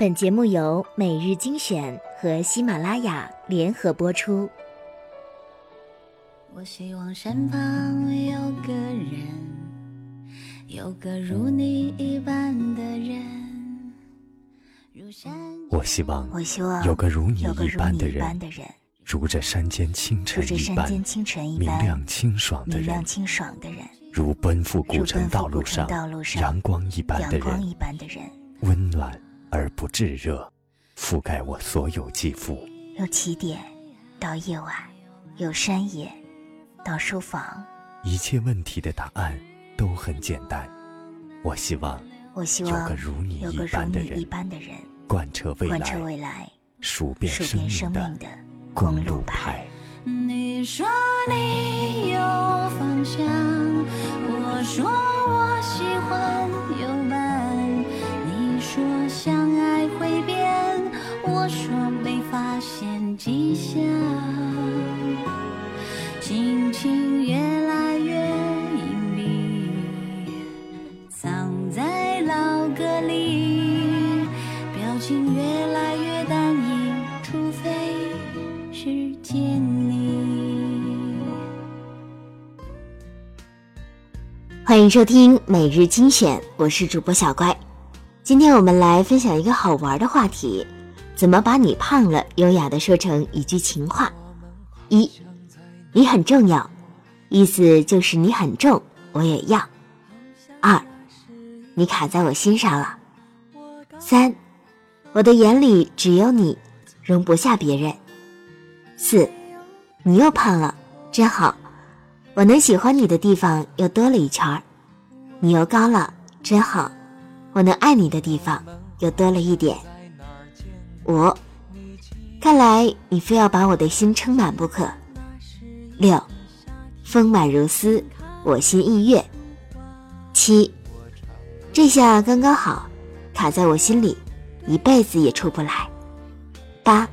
本节目由每日精选和喜马拉雅联合播出。我希望身旁有个人，有个如你一般的人。我希望，我希望有个如你一般的人，如这山间清晨一般明亮清爽的人，如奔赴古城道路上阳光一般的人，温暖。而不炙热，覆盖我所有肌肤。由起点到夜晚，由山野到书房，一切问题的答案都很简单。我希望，我希望有个如你一般的人，贯彻未来，数遍生命的公路牌。你说你有情越来越单一，除非是见你。欢迎收听每日精选，我是主播小乖，今天我们来分享一个好玩的话题。怎么把你胖了优雅的说成一句情话？一，你很重要，意思就是你很重，我也要。二，你卡在我心上了。三，我的眼里只有你，容不下别人。四，你又胖了，真好，我能喜欢你的地方又多了一圈儿。你又高了，真好，我能爱你的地方又多了一点。五，看来你非要把我的心撑满不可。六，丰满如丝，我心意悦。七，这下刚刚好，卡在我心里，一辈子也出不来。八，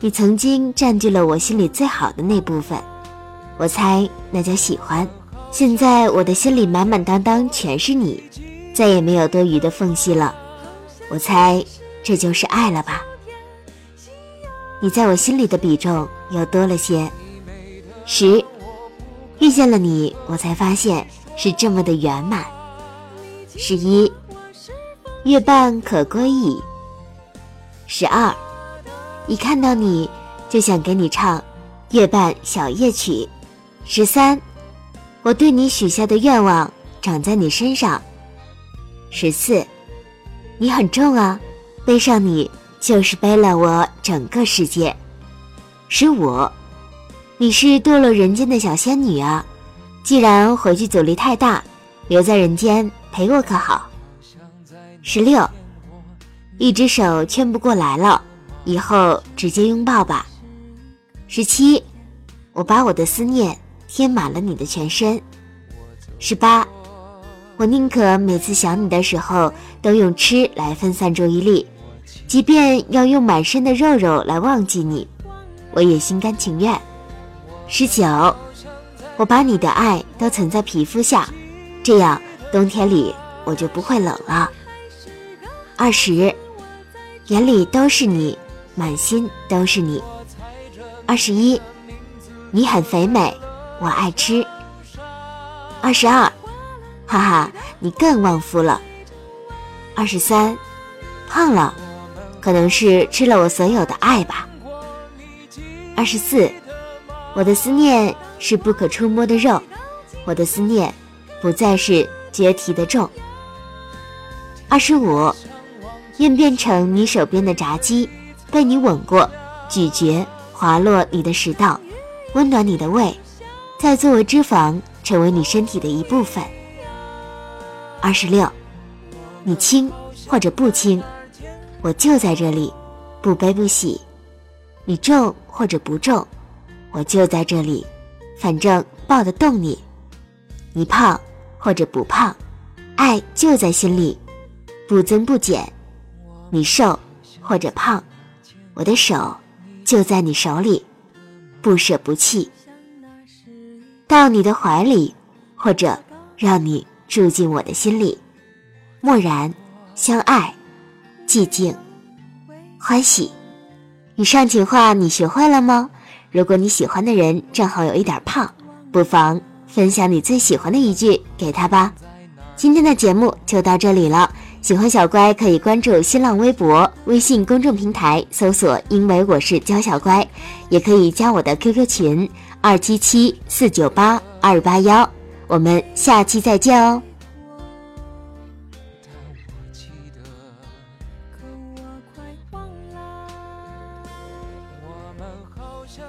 你曾经占据了我心里最好的那部分，我猜那叫喜欢。现在我的心里满满当当全是你，再也没有多余的缝隙了，我猜。这就是爱了吧？你在我心里的比重又多了些。十，遇见了你，我才发现是这么的圆满。十一，月半可归矣。十二，一看到你就想给你唱《月半小夜曲》。十三，我对你许下的愿望长在你身上。十四，你很重啊。背上你，就是背了我整个世界。十五，你是堕落人间的小仙女啊！既然回去阻力太大，留在人间陪我可好？十六，一只手圈不过来了，以后直接拥抱吧。十七，我把我的思念填满了你的全身。十八，我宁可每次想你的时候都用吃来分散注意力。即便要用满身的肉肉来忘记你，我也心甘情愿。十九，我把你的爱都存在皮肤下，这样冬天里我就不会冷了。二十，眼里都是你，满心都是你。二十一，你很肥美，我爱吃。二十二，哈哈，你更旺夫了。二十三，胖了。可能是吃了我所有的爱吧。二十四，我的思念是不可触摸的肉，我的思念不再是阶梯的重。二十五，愿变成你手边的炸鸡，被你吻过，咀嚼滑落你的食道，温暖你的胃，再作为脂肪成为你身体的一部分。二十六，你轻或者不轻。我就在这里，不悲不喜。你重或者不重，我就在这里，反正抱得动你。你胖或者不胖，爱就在心里，不增不减。你瘦或者胖，我的手就在你手里，不舍不弃。到你的怀里，或者让你住进我的心里，默然相爱。寂静。欢喜。以上情话你学会了吗？如果你喜欢的人正好有一点胖，不妨分享你最喜欢的一句给他吧。今天的节目就到这里了，喜欢小乖可以关注新浪微博微信公众平台搜索因为我是娇小乖也可以加我的 qq 群二七七四九八二八幺。我们下期再见哦。我记得可我快忘了我们好像